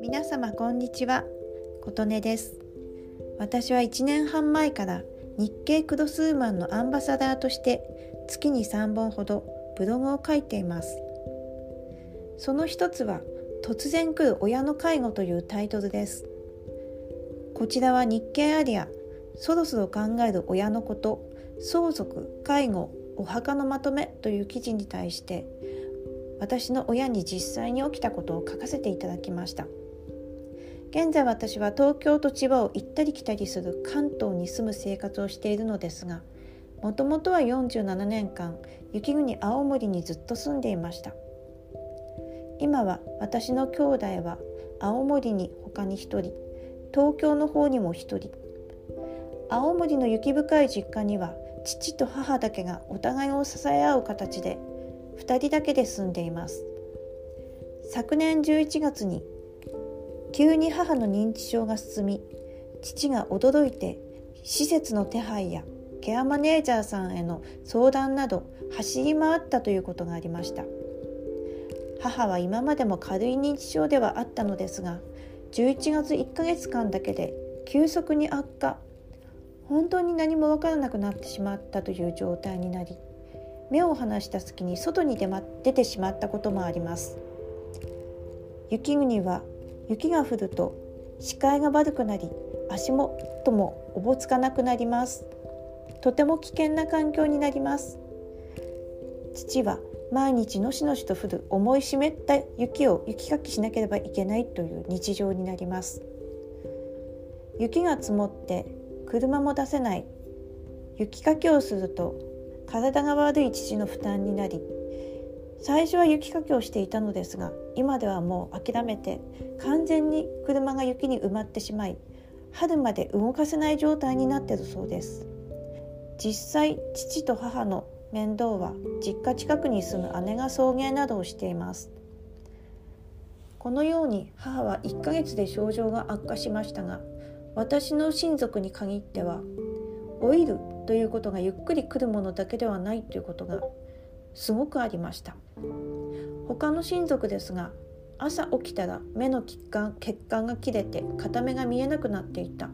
皆様こんにちは。琴音です。私は1年半前から日経クロスウーマンのアンバサダーとして月に3本ほどブログを書いています。その一つは突然来る親の介護というタイトルです。こちらは日経アリアそろそろ考える親のこと相続介護お墓のまとめという記事に対して私の親に実際に起きたことを書かせていただきました。現在私は東京と千葉を行ったり来たりする関東に住む生活をしているのですがもともとは47年間雪国青森にずっと住んでいました。今は私の兄弟は青森に他に1人東京の方にも1人。青森の雪深い実家には父と母だけがお互いを支え合う形で2人だけで住んでいます。昨年11月に急に母の認知症が進み父が驚いて施設の手配やケアマネージャーさんへの相談など走り回ったということがありました。母は今までも軽い認知症ではあったのですが11月1ヶ月間だけで急速に悪化。本当に何も分からなくなってしまったという状態になり目を離した隙に外に出,、ま、出てしまったこともあります。雪国は雪が降ると視界が悪くなり足元もおぼつかなくなります。とても危険な環境になります。父は毎日のしのしと降る重い湿った雪を雪かきしなければいけないという日常になります。雪が積もって車も出せない。雪かきをすると体が悪い父の負担になり最初は雪かきをしていたのですが今ではもう諦めて完全に車が雪に埋まってしまい春まで動かせない状態になっているそうです。実際父と母の面倒は実家近くに住む姉が送迎などをしています。このように母は1ヶ月で症状が悪化しましたが私の親族に限っては老いるということがゆっくり来るものだけではないということがすごくありました。他の親族ですが朝起きたら目の血管血管が切れて片目が見えなくなっていた。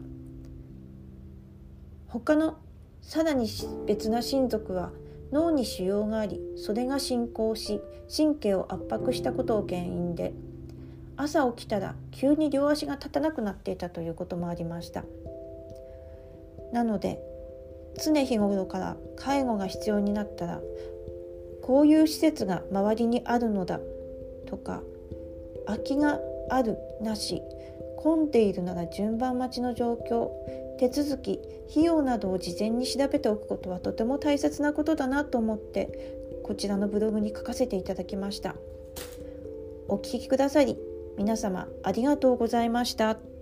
他のさらに別な親族は脳に腫瘍がありそれが進行し神経を圧迫したことを原因で朝起きたら急に両足が立たなくなっていたということもありました。なので常日頃から介護が必要になったらこういう施設が周りにあるのだとか空きがあるなし混んでいるなら順番待ちの状況手続き費用などを事前に調べておくことはとても大切なことだなと思ってこちらのブログに書かせていただきました。お聴きくださり皆様ありがとうございました。